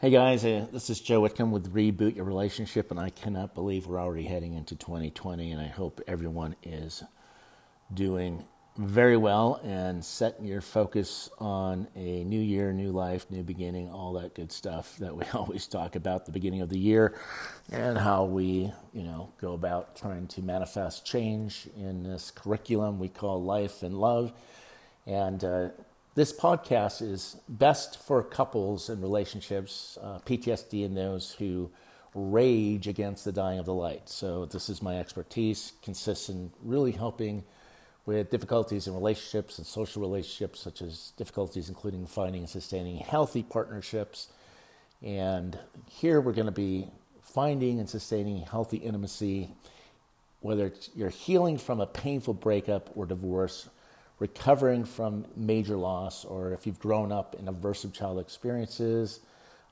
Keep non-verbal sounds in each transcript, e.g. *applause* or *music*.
Hey guys, uh, this is Joe Whitcomb with Reboot Your Relationship, and I cannot believe we're already heading into 2020, and I hope everyone is doing very well and setting your focus on a new year, new life, new beginning, all that good stuff that we *laughs* always talk about the beginning of the year and how we, you know, go about trying to manifest change in this curriculum we call life and love. And uh, this podcast is best for couples and relationships, uh, PTSD, and those who rage against the dying of the light. So, this is my expertise, consists in really helping with difficulties in relationships and social relationships, such as difficulties including finding and sustaining healthy partnerships. And here we're going to be finding and sustaining healthy intimacy, whether you're healing from a painful breakup or divorce, recovering from major loss, or if you've grown up in aversive child experiences,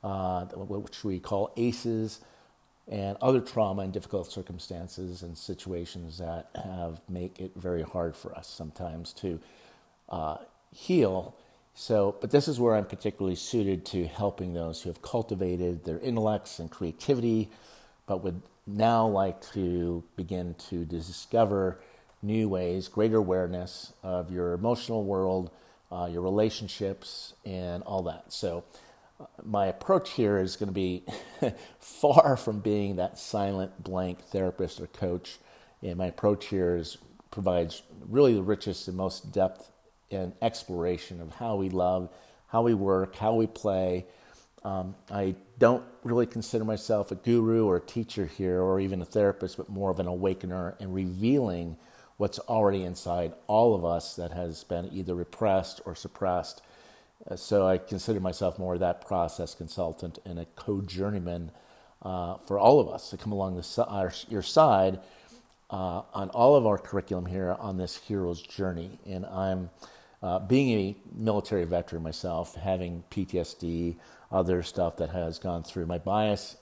uh, which we call ACEs and other trauma and difficult circumstances and situations that have make it very hard for us sometimes to uh, heal. So, but this is where I'm particularly suited to helping those who have cultivated their intellects and creativity, but would now like to begin to discover new ways, greater awareness of your emotional world, uh, your relationships, and all that. So, my approach here is going to be *laughs* far from being that silent blank therapist or coach. And my approach here is provides really the richest and most depth and exploration of how we love, how we work, how we play. Um, I don't really consider myself a guru or a teacher here or even a therapist, but more of an awakener and revealing what's already inside all of us that has been either repressed or suppressed uh, so I consider myself more that process consultant and a co-journeyman uh, for all of us to come along the, our, your side uh, on all of our curriculum here on this hero's journey. And I'm uh, being a military veteran myself, having PTSD, other stuff that has gone through. My bias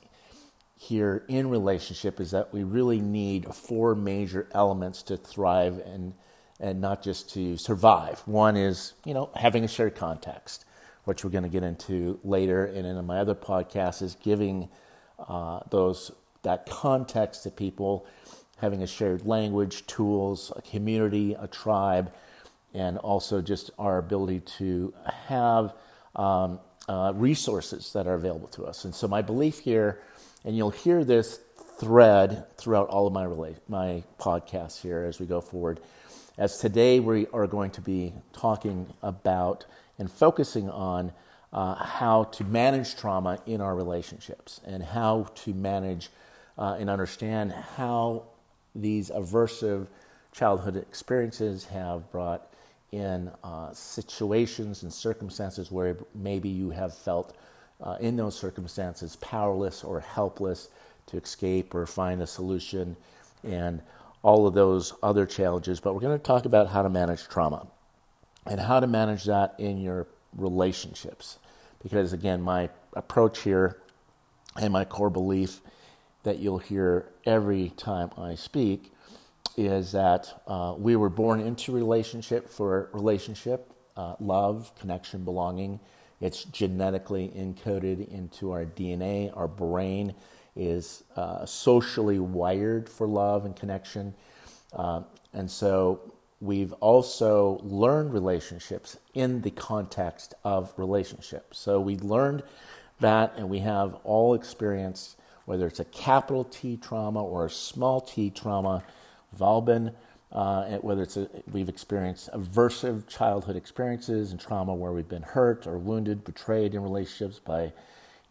here in relationship is that we really need four major elements to thrive and and not just to survive. One is, you know, having a shared context, which we're going to get into later. And in my other podcast is giving uh, those that context to people, having a shared language, tools, a community, a tribe, and also just our ability to have um, uh, resources that are available to us. And so my belief here, and you'll hear this thread throughout all of my rela- my podcasts here as we go forward as today we are going to be talking about and focusing on uh, how to manage trauma in our relationships and how to manage uh, and understand how these aversive childhood experiences have brought in uh, situations and circumstances where maybe you have felt uh, in those circumstances powerless or helpless to escape or find a solution and all of those other challenges, but we're going to talk about how to manage trauma and how to manage that in your relationships. Because again, my approach here and my core belief that you'll hear every time I speak is that uh, we were born into relationship for relationship, uh, love, connection, belonging. It's genetically encoded into our DNA, our brain is uh, socially wired for love and connection. Uh, and so we've also learned relationships in the context of relationships. So we learned that, and we have all experienced, whether it's a capital T trauma or a small t trauma, we've all been, uh, whether it's a, we've experienced aversive childhood experiences and trauma where we've been hurt or wounded, betrayed in relationships by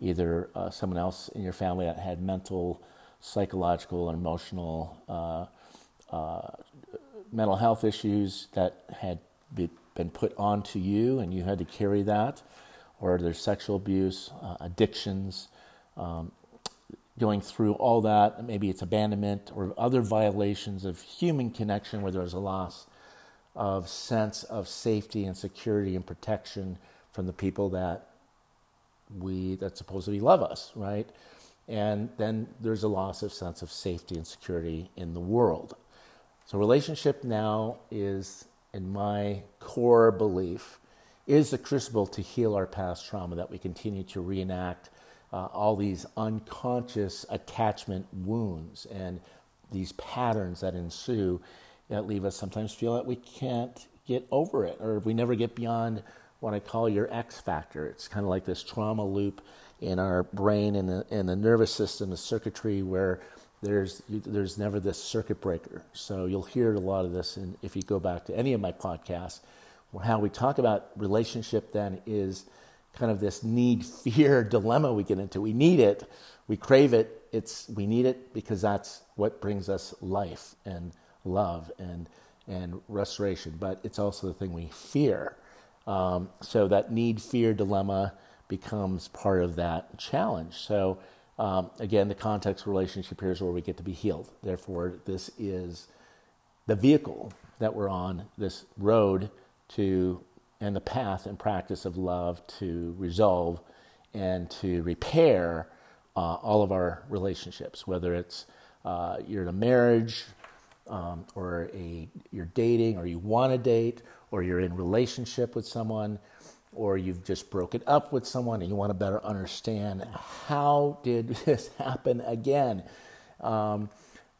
either uh, someone else in your family that had mental, psychological, and emotional uh, uh, mental health issues that had be, been put onto you and you had to carry that, or there's sexual abuse, uh, addictions, um, going through all that. Maybe it's abandonment or other violations of human connection where there's a loss of sense of safety and security and protection from the people that we that supposedly love us, right? And then there's a loss of sense of safety and security in the world. So relationship now is, in my core belief, is the crucible to heal our past trauma that we continue to reenact uh, all these unconscious attachment wounds and these patterns that ensue that leave us sometimes feel that we can't get over it or we never get beyond what I call your X factor. It's kind of like this trauma loop in our brain and the, and the nervous system, the circuitry where there's there's never this circuit breaker. So you'll hear a lot of this, and if you go back to any of my podcasts, how we talk about relationship then is kind of this need fear *laughs* dilemma we get into. We need it, we crave it. It's we need it because that's what brings us life and love and and restoration. But it's also the thing we fear. Um, so that need fear dilemma becomes part of that challenge. So um, again, the context relationship here is where we get to be healed. Therefore, this is the vehicle that we're on this road to and the path and practice of love to resolve and to repair uh, all of our relationships, whether it's uh, you're in a marriage um, or a you're dating or you want to date or you're in relationship with someone or you've just broken up with someone and you want to better understand how did *laughs* this happen again? Um,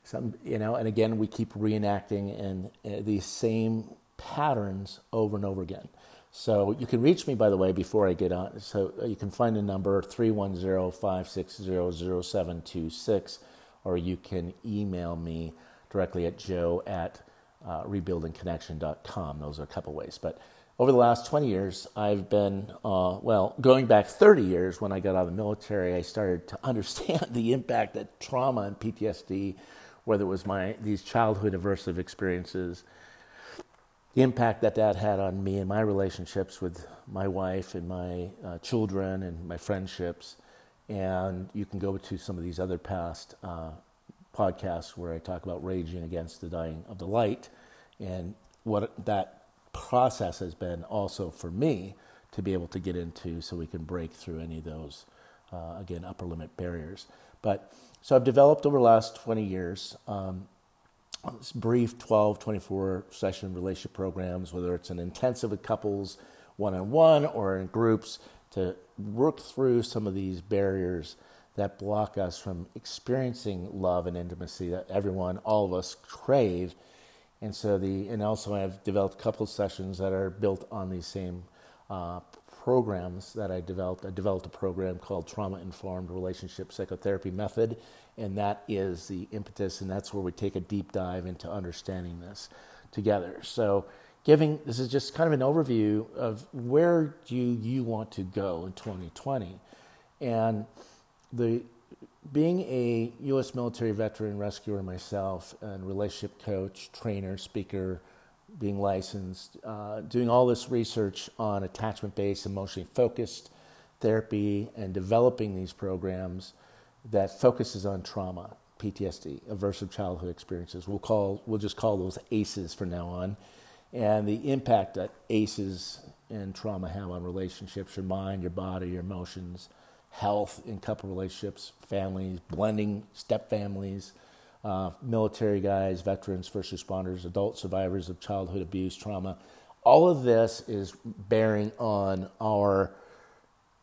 some you know and again we keep reenacting and uh, these same patterns over and over again. So you can reach me by the way before i get on. So you can find the number 310-560-0726 or you can email me directly at joe at uh, rebuildingconnection.com those are a couple ways. But over the last 20 years, I've been, uh, well, going back 30 years when I got out of the military, I started to understand *laughs* the impact that trauma and PTSD, whether it was my these childhood aversive experiences, the impact that that had on me and my relationships with my wife and my uh, children and my friendships. And you can go to some of these other past uh, podcasts where I talk about raging against the dying of the light and what that process has been also for me to be able to get into so we can break through any of those, uh, again, upper limit barriers. But so I've developed over the last 20 years um, brief 12, 24 session relationship programs, whether it's an intensive with couples, one on one, or in groups, to work through some of these barriers that block us from experiencing love and intimacy that everyone, all of us crave. And so the and also I've developed couple sessions that are built on these same uh, programs that I developed. I developed a program called Trauma Informed Relationship Psychotherapy Method, and that is the impetus, and that's where we take a deep dive into understanding this together. So, giving this is just kind of an overview of where do you want to go in 2020, and the being a U.S. military veteran rescuer myself and relationship coach, trainer, speaker, being licensed, uh, doing all this research on attachment based, emotionally focused therapy, and developing these programs that focuses on trauma, PTSD, aversive childhood experiences. We'll call we'll just call those ACEs from now on, and the impact that ACEs and trauma have on relationships, your mind, your body, your emotions health in couple relationships, families, blending step families, uh, military guys, veterans, first responders, adult survivors of childhood abuse, trauma. All of this is bearing on our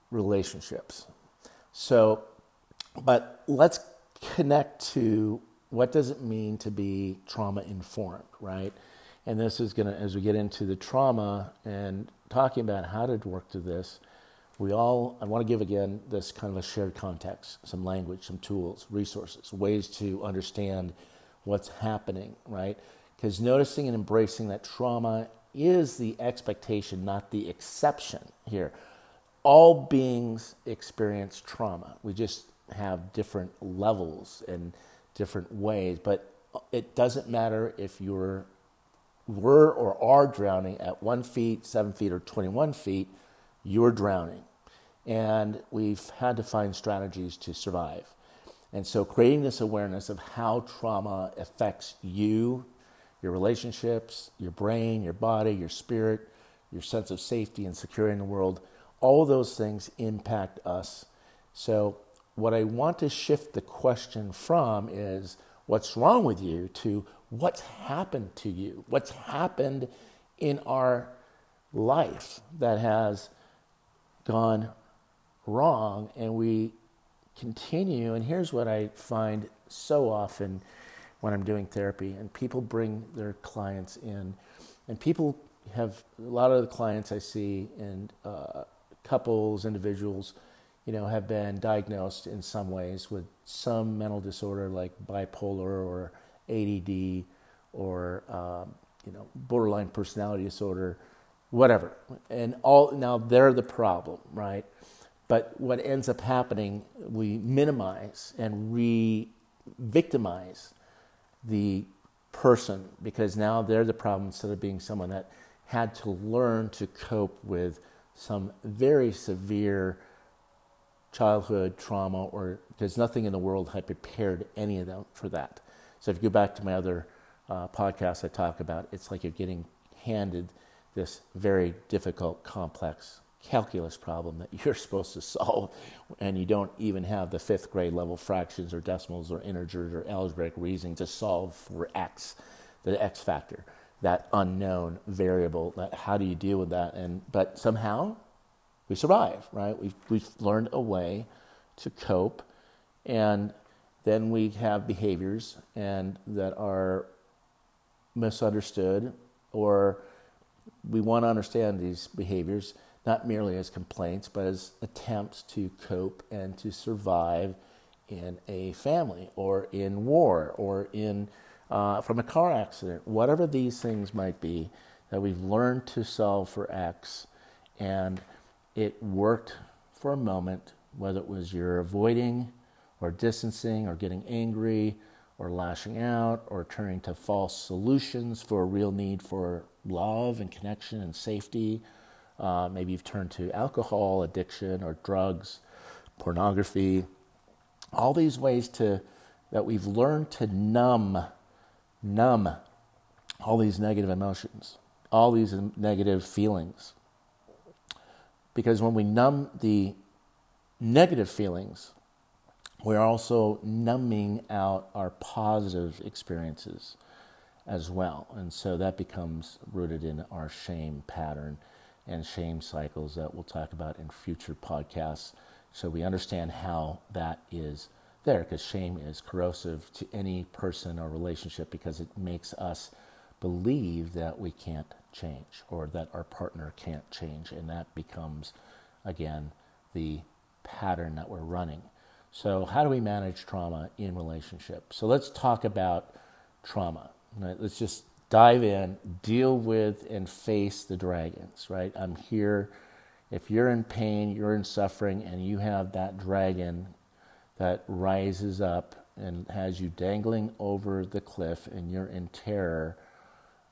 relationships. So, but let's connect to what does it mean to be trauma informed, right? And this is going to, as we get into the trauma and talking about how to work through this, we all, I want to give again this kind of a shared context, some language, some tools, resources, ways to understand what's happening, right? Because noticing and embracing that trauma is the expectation, not the exception here. All beings experience trauma. We just have different levels and different ways, but it doesn't matter if you're were or are drowning at one feet, seven feet, or 21 feet, you're drowning and we've had to find strategies to survive. And so, creating this awareness of how trauma affects you, your relationships, your brain, your body, your spirit, your sense of safety and security in the world, all those things impact us. So, what I want to shift the question from is what's wrong with you to what's happened to you? What's happened in our life that has gone wrong and we continue. And here's what I find so often when I'm doing therapy, and people bring their clients in, and people have a lot of the clients I see and uh, couples, individuals, you know, have been diagnosed in some ways with some mental disorder like bipolar or ADD or um, you know borderline personality disorder, whatever. And all now they're the problem, right? But what ends up happening, we minimize and re-victimize the person because now they're the problem instead of being someone that had to learn to cope with some very severe childhood trauma or there's nothing in the world had prepared any of them for that. So if you go back to my other uh, podcasts I talk about, it's like you're getting handed this very difficult, complex calculus problem that *laughs* you're supposed to solve, and you don't even have the fifth grade level fractions or decimals or integers or algebraic reasoning to solve for x, the x factor, that unknown variable. That how do you deal with that? And but somehow we survive, right? We've we've learned a way to cope, and then we have behaviors and that are misunderstood or we want to understand these behaviors not merely as complaints, but as attempts to cope and to survive in a family or in war or in uh, from a car accident, whatever these things might be, that we've learned to solve for X, and it worked for a moment, whether it was you're avoiding or distancing or getting angry or lashing out or turning to false solutions for a real need for love and connection and safety uh, maybe you've turned to alcohol addiction or drugs, pornography, all these ways to that we've learned to numb, numb all these negative emotions, all these negative feelings. Because when we numb the negative feelings, we're also numbing out our positive experiences as well. And so that becomes rooted in our shame pattern and shame cycles that we'll talk about in future podcasts. So we understand how that is there because shame is corrosive to any person or relationship because it makes us believe that we can't change or that our partner can't change and that becomes again the pattern that we're running. So how do we manage trauma in relationship? So let's talk about trauma. Right? let's just dive in, deal with, and face the dragons, right? I'm here. If you're in pain, you're in suffering, and you have that dragon that rises up and has you dangling over the cliff, and you're in terror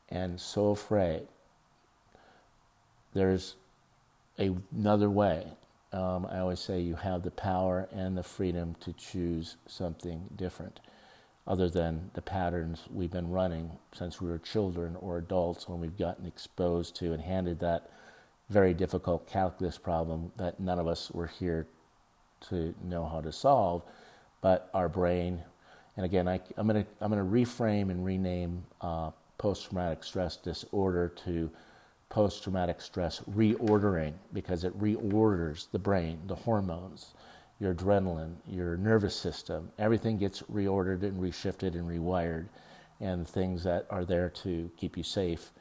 and so afraid, there's a, another way. Um, I always say you have the power and the freedom to choose something different other than the patterns we've been running since we were children or adults when we've gotten exposed to and handed that very difficult calculus problem that none of us were here to know how to solve, but our brain. And again, I, am going to I'm going to reframe and rename uh, post-traumatic stress disorder to post-traumatic stress reordering because it reorders the brain, the hormones, your adrenaline, your nervous system, everything gets reordered and reshifted and rewired, and things that are there to keep you safe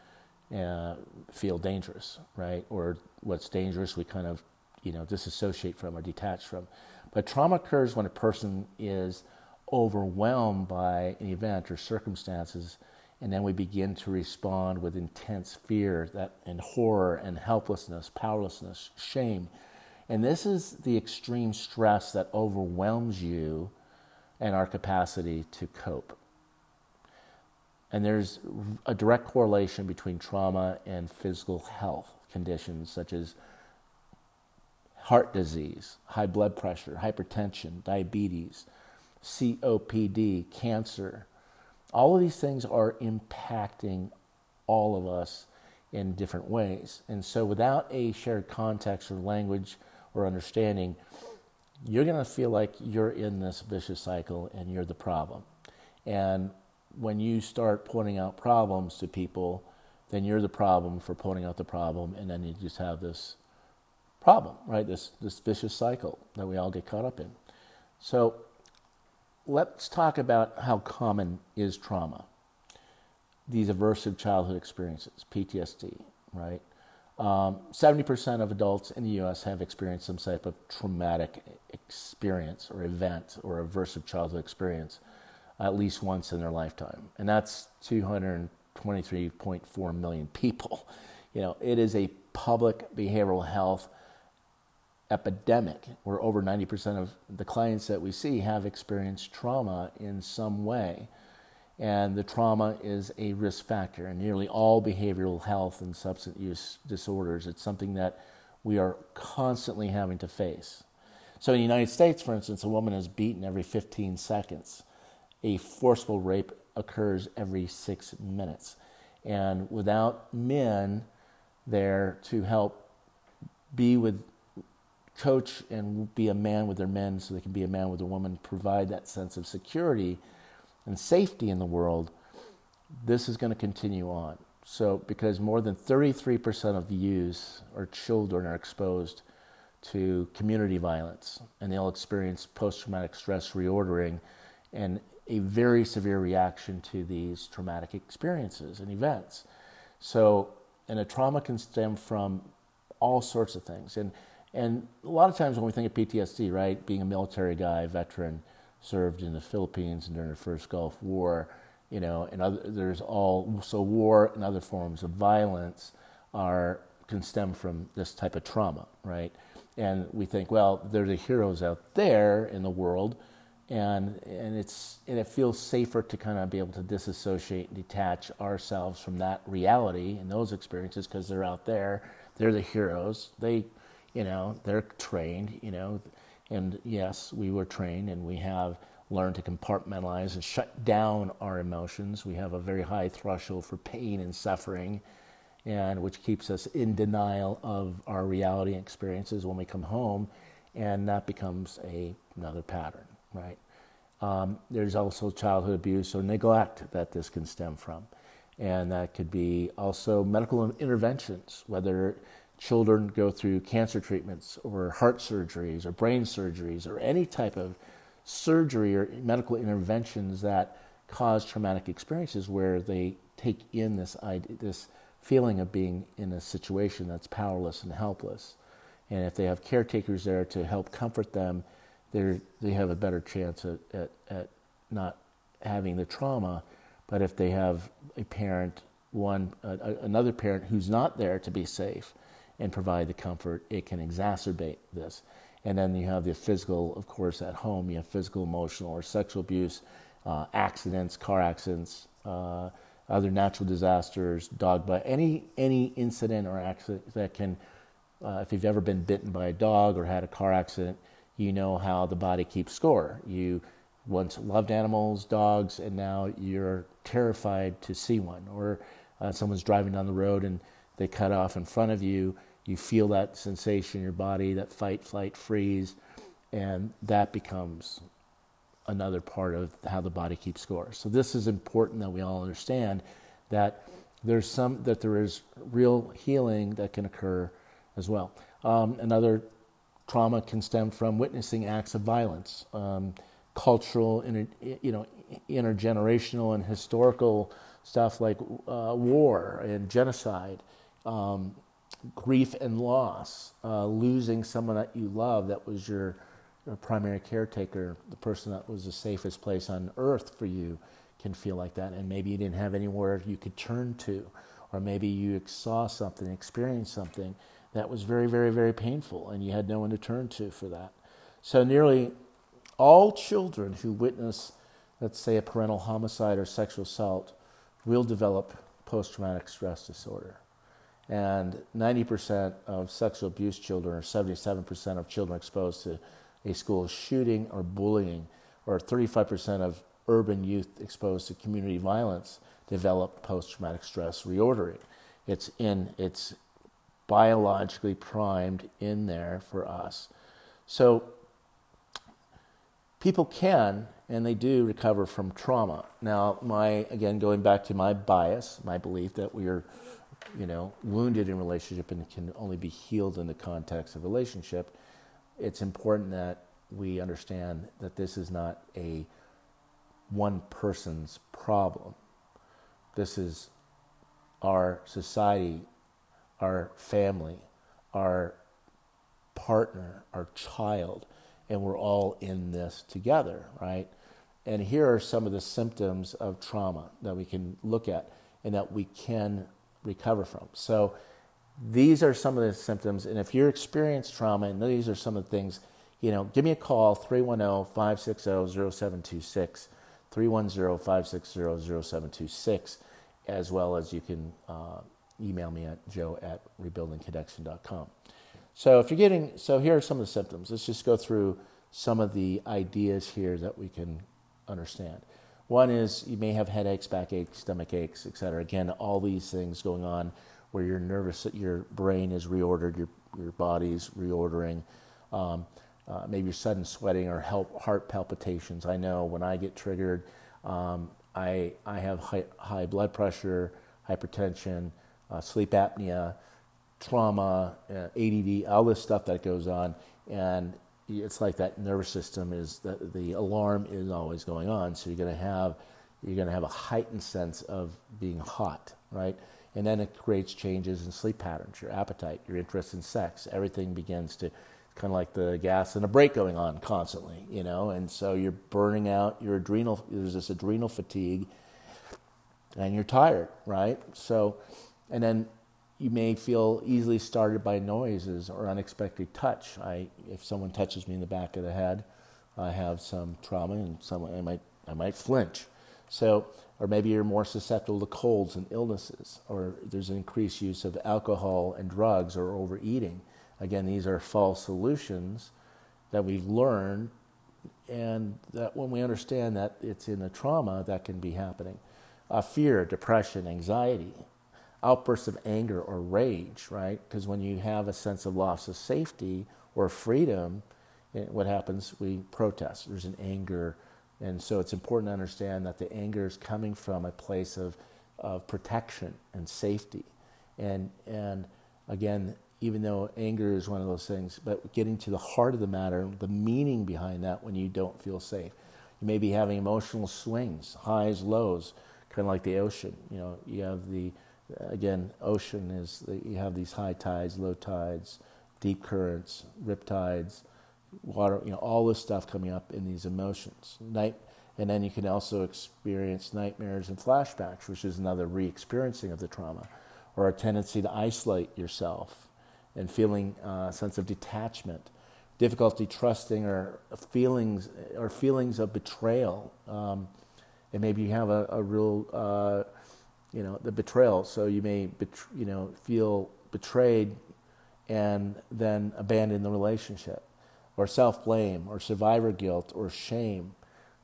uh, feel dangerous, right? Or what's dangerous, we kind of, you know, disassociate from or detach from. But trauma occurs when a person is overwhelmed by an event or circumstances, and then we begin to respond with intense fear, that and horror and helplessness, powerlessness, shame and this is the extreme stress that overwhelms you and our capacity to cope. And there's a direct correlation between trauma and physical health conditions such as heart disease, high blood pressure, hypertension, diabetes, COPD, cancer. All of these things are impacting all of us in different ways. And so, without a shared context or language or understanding, you're going to feel like you're in this vicious cycle and you're the problem. And when you start pointing out problems to people, then you're the problem for pointing out the problem, and then you just have this problem, right? This this vicious cycle that we all get caught up in. So let's talk about how common is trauma. These aversive childhood experiences, PTSD, right? Um, 70% of adults in the US have experienced some type of traumatic experience or event or aversive childhood experience at least once in their lifetime. And that's 223.4 million people. *laughs* You know, it is a public behavioral health epidemic where over 90% of the clients that we see have experienced trauma in some way. And the trauma is a risk factor. in nearly all behavioral health and substance use disorders, it's something that we are constantly having to face. So in the United States, for instance, a woman is beaten every 15 seconds. A forcible rape occurs every six minutes. And without men there to help be with coach and be a man with their men so they can be a man with a woman, provide that sense of security and safety in the world, this is going to continue on. So, because more than 33% of youths or children are exposed to community violence, and they'll experience post traumatic stress reordering and a very severe reaction to these traumatic experiences and events. So, and a trauma can stem from all sorts of things. And and a lot of times when we think of PTSD, right, being a military guy, veteran, served in the Philippines during the first Gulf War, you know, and other, there's all so war and other forms of violence are can stem from this type of trauma, right? And we think, well, they're the heroes out there in the world, and and it's and it feels safer to kind of be able to disassociate and detach ourselves from that reality and those experiences because they're out there, they're the heroes. They you know, they're trained, you know, and yes, we were trained and we have learned to compartmentalize and shut down our emotions. We have a very high threshold for pain and suffering, and which keeps us in denial of our reality and experiences when we come home, and that becomes a, another pattern, right? Um, there's also childhood abuse or neglect that this can stem from. And that could be also medical interventions, whether children go through cancer treatments or heart surgeries or brain surgeries or any type of surgery or medical interventions that cause traumatic experiences where they take in this idea, this feeling of being in a situation that's powerless and helpless. And if they have caretakers there to help comfort them, they they have a better chance at, at, at not having the trauma. But if they have a parent, one uh, another parent who's not there to be safe, and provide the comfort, it can exacerbate this. And then you have the physical, of course, at home. You have physical, emotional, or sexual abuse, uh, accidents, car accidents, uh, other natural disasters, dog bite, any any incident or accident that can. Uh, if you've ever been bitten by a dog or had a car accident, you know how the body keeps score. You once loved animals, dogs, and now you're terrified to see one. Or uh, someone's driving down the road and they cut off in front of you you feel that sensation in your body, that fight, flight, freeze, and that becomes another part of how the body keeps score. So this is important that we all understand that there's some that there is real healing that can occur as well. Um, another trauma can stem from witnessing acts of violence, um, cultural, inter, you know, intergenerational and historical stuff like uh, war and genocide. Um, grief and loss, uh, losing someone that you love that was your, your, primary caretaker, the person that was the safest place on earth for you, can feel like that. And maybe you didn't have anywhere you could turn to, or maybe you saw something, experienced something that was very, very, very painful, and you had no one to turn to for that. So, nearly all children who witness, let's say, a parental homicide or sexual assault will develop post traumatic stress disorder. And 90% of sexual abuse children, or 77% of children exposed to a school shooting or bullying, or 35% of urban youth exposed to community violence develop post traumatic stress reordering. It's in, it's biologically primed in there for us. So people can and they do recover from trauma. Now, my again going back to my bias, my belief that we are you know, wounded in relationship and can only be healed in the context of relationship, it's important that we understand that this is not a one person's problem. This is our society, our family, our partner, our child, and we're all in this together, right? And here are some of the symptoms of trauma that we can look at and that we can recover from. So, these are some of the symptoms. And if you're experienced trauma, and these are some of the things, you know, give me a call 310 560 0726, 310 560 0726, as well as you can uh, email me at joe at rebuildingconnection.com. So if you're getting, so here are some of the symptoms. Let's just go through some of the ideas here that we can understand. One is you may have headaches, backaches, stomach aches, etc. Again, all these things going on where your nervous, your brain is reordered, your your body's reordering. Um, uh, maybe sudden sweating or help, heart palpitations. I know when I get triggered, um, I I have high, high blood pressure, hypertension, uh, sleep apnea, trauma, uh, ADD, all this stuff that goes on, and it's like that nervous system is the, the alarm is always going on. So you're going to have you're going to have a heightened sense of being hot, right? And then it creates changes in sleep patterns, your appetite, your interest in sex. Everything begins to kind of like the gas and a brake going on constantly, you know. And so you're burning out your adrenal. There's this adrenal fatigue, and you're tired, right? So, and then you may feel easily started by noises or unexpected touch. I, if someone touches me in the back of the head, I have some trauma and someone I might I might flinch. So, or maybe you're more susceptible to colds and illnesses, or there's an increased use of alcohol and drugs or overeating. Again, these are false solutions that we've learned, and that when we understand that it's in the trauma that can be happening. Uh, fear, depression, anxiety, outbursts of anger or rage, right? Because when you have a sense of loss of safety or freedom, eh, what happens? We protest. There's an anger. And so it's important to understand that the anger is coming from a place of, of protection and safety. And, and again, even though anger is one of those things, but getting to the heart of the matter, the meaning behind that when you don't feel safe. You may be having emotional swings, highs, lows, kind of like the ocean. You know, you have the again, ocean is you have these high tides, low tides, deep currents, rip tides, water, you know, all this stuff coming up in these emotions. Night, and then you can also experience nightmares and flashbacks, which is another re-experiencing of the trauma, or a tendency to isolate yourself and feeling a sense of detachment, difficulty trusting or feelings or feelings of betrayal. Um, and maybe you have a, a real uh, you know, the betrayal. So you may, you know, feel betrayed and then abandon the relationship, or self blame, or survivor guilt, or shame.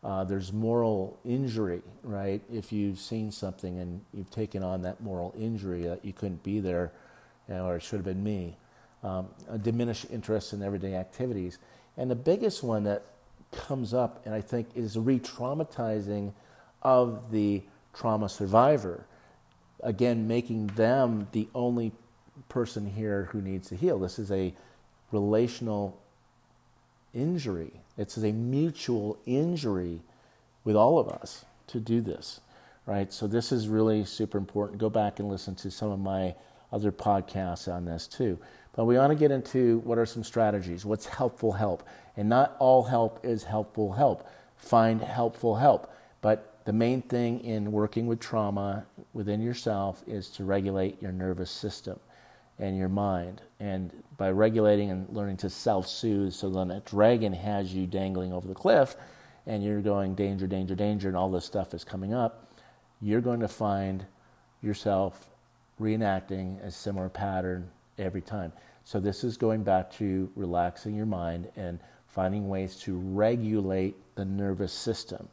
Uh, there's moral injury, right? If you've seen something and you've taken on that moral injury that you couldn't be there, you know, or it should have been me. Um, diminished interest in everyday activities. And the biggest one that comes up, and I think is re traumatizing of the trauma survivor, again, making them the only person here who needs to heal. This is a relational injury. It's a mutual injury with all of us to do this, right? So this is really super important. Go back and listen to some of my other podcasts on this too. But we want to get into what are some strategies, what's helpful help. And not all help is helpful help. Find helpful help. But the main thing in working with trauma within yourself is to regulate your nervous system and your mind. And by regulating and learning to self soothe, so then a dragon has you dangling over the cliff and you're going danger, danger, danger, and all this stuff is coming up, you're going to find yourself reenacting a similar pattern every time. So, this is going back to relaxing your mind and finding ways to regulate the nervous system.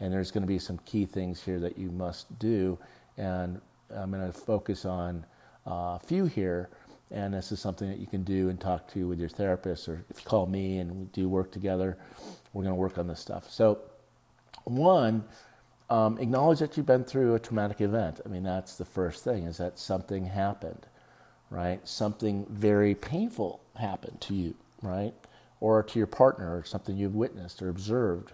And there's going to be some key things here that you must do. And I'm going to focus on uh, a few here. And this is something that you can do and talk to with your therapist, or if you call me and we do work together, we're going to work on this stuff. So, one, um, acknowledge that you've been through a traumatic event. I mean, that's the first thing is that something happened, right? Something very painful happened to you, right? or to your partner, or something you've witnessed or observed,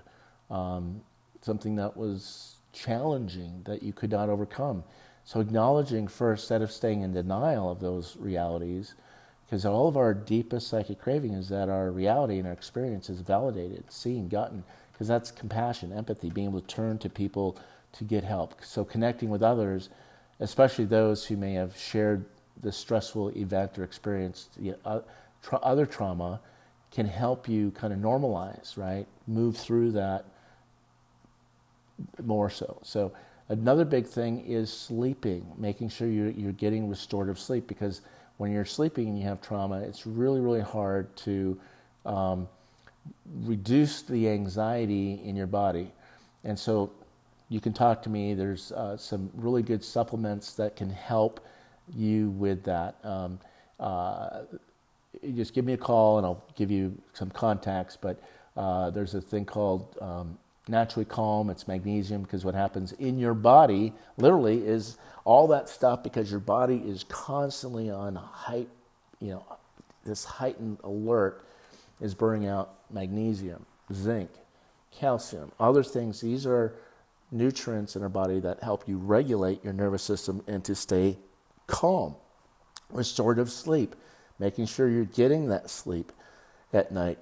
um, something that was challenging that you could not overcome. So, acknowledging first, instead of staying in denial of those realities, because all of our deepest psychic craving is that our reality and our experience is validated, seen, gotten, because that's compassion, empathy, being able to turn to people to get help. So, connecting with others, especially those who may have shared the stressful event or experienced uh, other trauma, can help you kind of normalize, right? Move through that more so. So, another big thing is sleeping, making sure you're, you're getting restorative sleep because when you're sleeping and you have trauma, it's really, really hard to um, reduce the anxiety in your body. And so, you can talk to me. There's uh, some really good supplements that can help you with that. Um, uh, just give me a call and I'll give you some contacts. But uh, there's a thing called um, Naturally Calm. It's magnesium because what happens in your body, literally, is all that stuff because your body is constantly on height, you know, this heightened alert is burning out magnesium, zinc, calcium, other things. These are nutrients in our body that help you regulate your nervous system and to stay calm. Restorative sleep, making sure you're getting that sleep at night.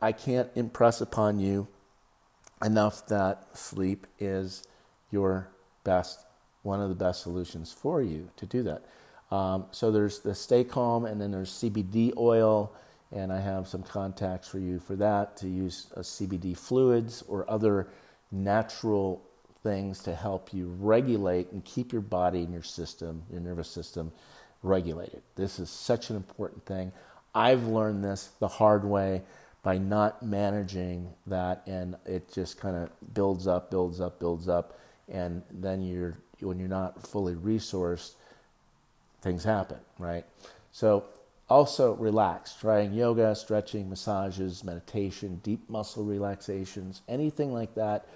I can't impress upon you enough that sleep is your best, one of the best solutions for you to do that. Um, so there's the Stay Calm, and then there's CBD oil, and I have some contacts for you for that to use uh, CBD fluids or other natural things to help you regulate and keep your body and your system, your nervous system, regulated. This is such an important thing. I've learned this the hard way by not managing that, and it just kind of builds up, builds up, builds up, and then you're when you're not fully resourced, things happen, right? So also relax, trying yoga, stretching, massages, meditation, deep muscle relaxations, anything like that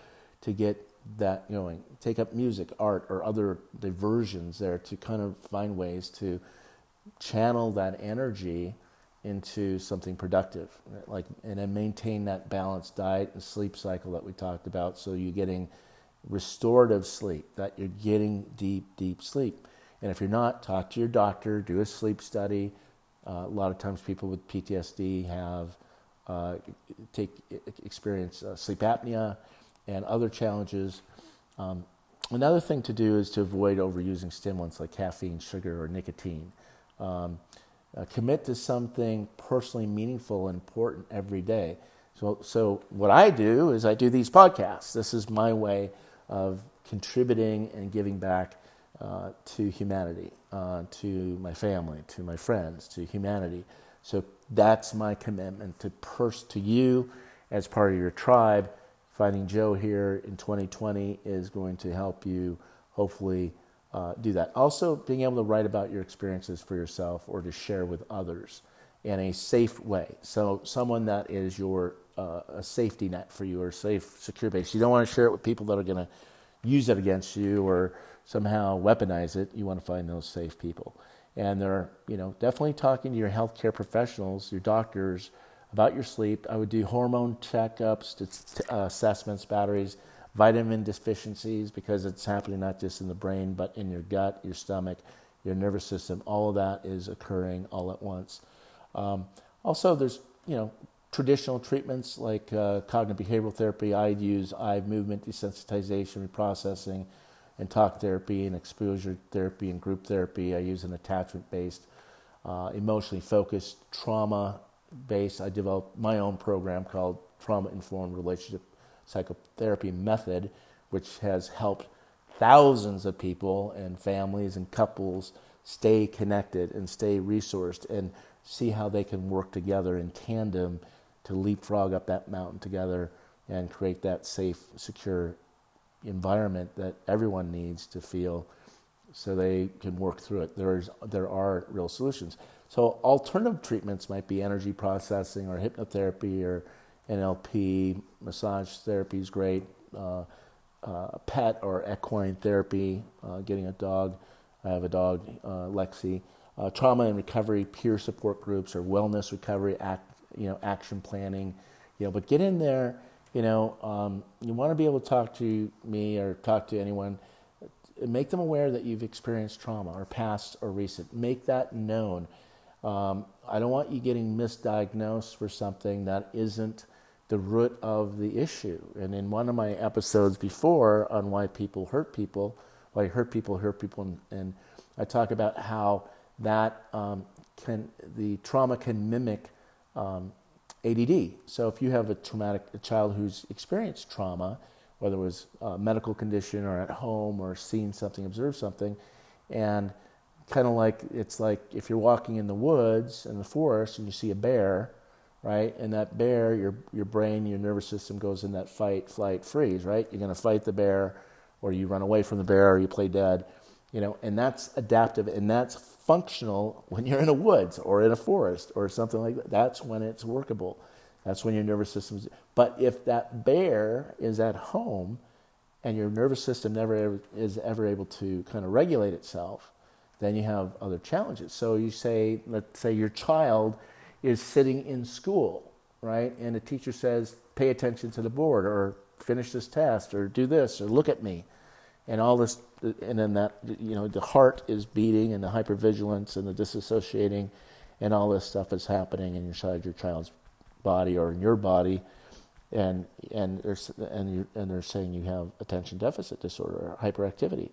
to get that going. Take up music, art, or other diversions there to kind of find ways to channel that energy into something productive, like and then maintain that balanced diet and sleep cycle that we talked about. So you're getting restorative sleep, that you're getting deep, deep sleep. And if you're not, talk to your doctor, do a sleep study. Uh, a lot of times, people with PTSD have uh, take experience uh, sleep apnea and other challenges. Um, another thing to do is to avoid overusing stimulants like caffeine, sugar, or nicotine. Um, uh, commit to something personally meaningful and important every day. So, so what I do is I do these podcasts. This is my way of contributing and giving back uh, to humanity, uh, to my family, to my friends, to humanity. So that's my commitment to pers- to you as part of your tribe Finding Joe here in 2020 is going to help you hopefully uh, do that. Also, being able to write about your experiences for yourself or to share with others in a safe way. So, someone that is your uh, a safety net for you or safe, secure base. You don't want to share it with people that are going to use it against you or somehow weaponize it. You want to find those safe people. And they're, you know, definitely talking to your healthcare professionals, your doctors, about your sleep. I would do hormone checkups, uh, assessments, batteries, vitamin deficiencies, because it's happening not just in the brain, but in your gut, your stomach, your nervous system. All of that is occurring all at once. Um, also, there's you know traditional treatments like uh, cognitive behavioral therapy. I'd use eye movement desensitization, reprocessing, and talk therapy and exposure therapy and group therapy. I use an attachment based, uh, emotionally focused trauma based. I developed my own program called Trauma Informed Relationship Psychotherapy Method, which has helped thousands of people and families and couples stay connected and stay resourced and see how they can work together in tandem to leapfrog up that mountain together and create that safe, secure environment that everyone needs to feel so they can work through it. There's, there are real solutions. So alternative treatments might be energy processing or hypnotherapy or NLP. Massage therapy is great. Uh, uh, pet or equine therapy, uh, getting a dog. I have a dog, uh, Lexi. Uh, trauma and recovery peer support groups or wellness recovery act, you know, action planning, you know, but get in there, you know, um, you want to be able to talk to me or talk to anyone, make them aware that you've experienced trauma or past or recent. Make that known. Um, I don't want you getting misdiagnosed for something that isn't the root of the issue. And in one of my episodes before on why people hurt people, why hurt people hurt people, and, and I talk about how that um, can the trauma can mimic um, ADD. So if you have a traumatic a child who's experienced trauma, whether it was a medical condition or at home or seen something, observed something, and kind of like it's like if you're walking in the woods in the forest and you see a bear, right? And that bear, your your brain, your nervous system goes in that fight, flight, freeze, right? You're going to fight the bear, or you run away from the bear, or you play dead, you know. And that's adaptive, and that's functional when you're in a woods or in a forest or something like that. That's when it's workable. That's when your nervous system. But if that bear is at home, and your nervous system never ever, is ever able to kind of regulate itself, then you have other challenges. So you say, let's say your child is sitting in school, right? And a teacher says, pay attention to the board or finish this test or do this or look at me. And all this, and then that, you know, the heart is beating and the hypervigilance and the disassociating and all this stuff is happening inside your child's body or in your body. And, and, they're, and, and they're saying you have attention deficit disorder or hyperactivity.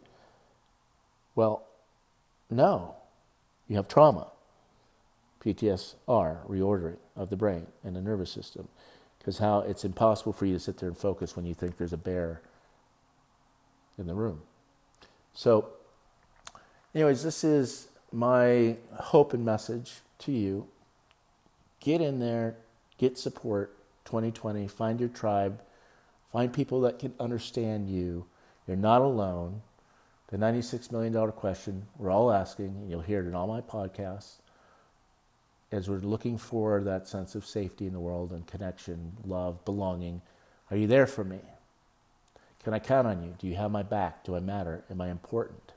Well, no, you have trauma. PTSR, reordering of the brain and the nervous system. Because how it's impossible for you to sit there and focus when you think there's a bear in the room. So, anyways, this is my hope and message to you. Get in there, get support 2020, find your tribe, find people that can understand you. You're not alone. The $96 million question we're all asking, and you'll hear it in all my podcasts as we're looking for that sense of safety in the world and connection, love, belonging, are you there for me? Can I count on you? Do you have my back? Do I matter? Am I important?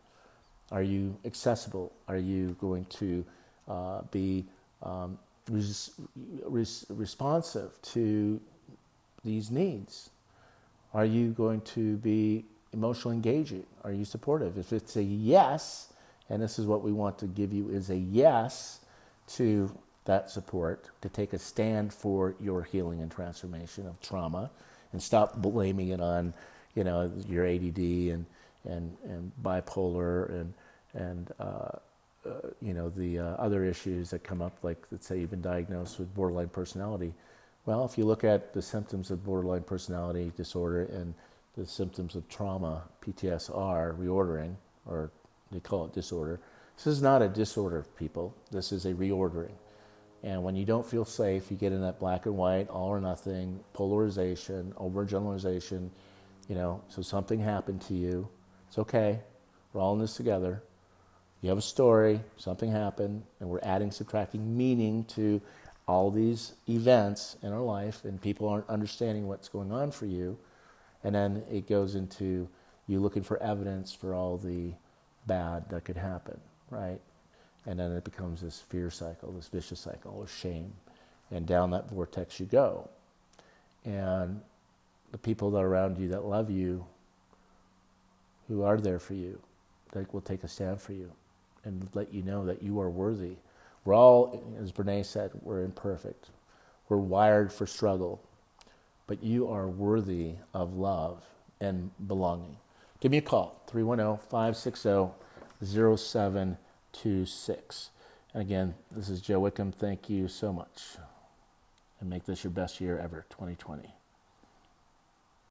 Are you accessible? Are you going to uh, be um, res- res- responsive to these needs? Are you going to be emotionally engaging? Are you supportive? If it's a yes, and this is what we want to give you is a yes to that support to take a stand for your healing and transformation of trauma and stop blaming it on you know your ADD and and and bipolar and and uh, uh, you know the uh, other issues that come up like let's say you've been diagnosed with borderline personality. Well if you look at the symptoms of borderline personality disorder and the symptoms of trauma PTSR reordering or they call it disorder this is not a disorder of people. This is a reordering and when you don't feel safe, you get in that black and white, all or nothing, polarization, overgeneralization. You know, so something happened to you. It's okay. We're all in this together. You have a story, something happened, and we're adding, subtracting meaning to all these events in our life, and people aren't understanding what's going on for you. And then it goes into you looking for evidence for all the bad that could happen, right? And then it becomes this fear cycle, this vicious cycle of shame. And down that vortex you go. And the people that are around you that love you, who are there for you, that will take a stand for you and let you know that you are worthy. We're all, as Brene said, we're imperfect. We're wired for struggle. But you are worthy of love and belonging. Give me a call, 310 560 26. And again, this is Joe Wickham. Thank you so much. And make this your best year ever, 2020.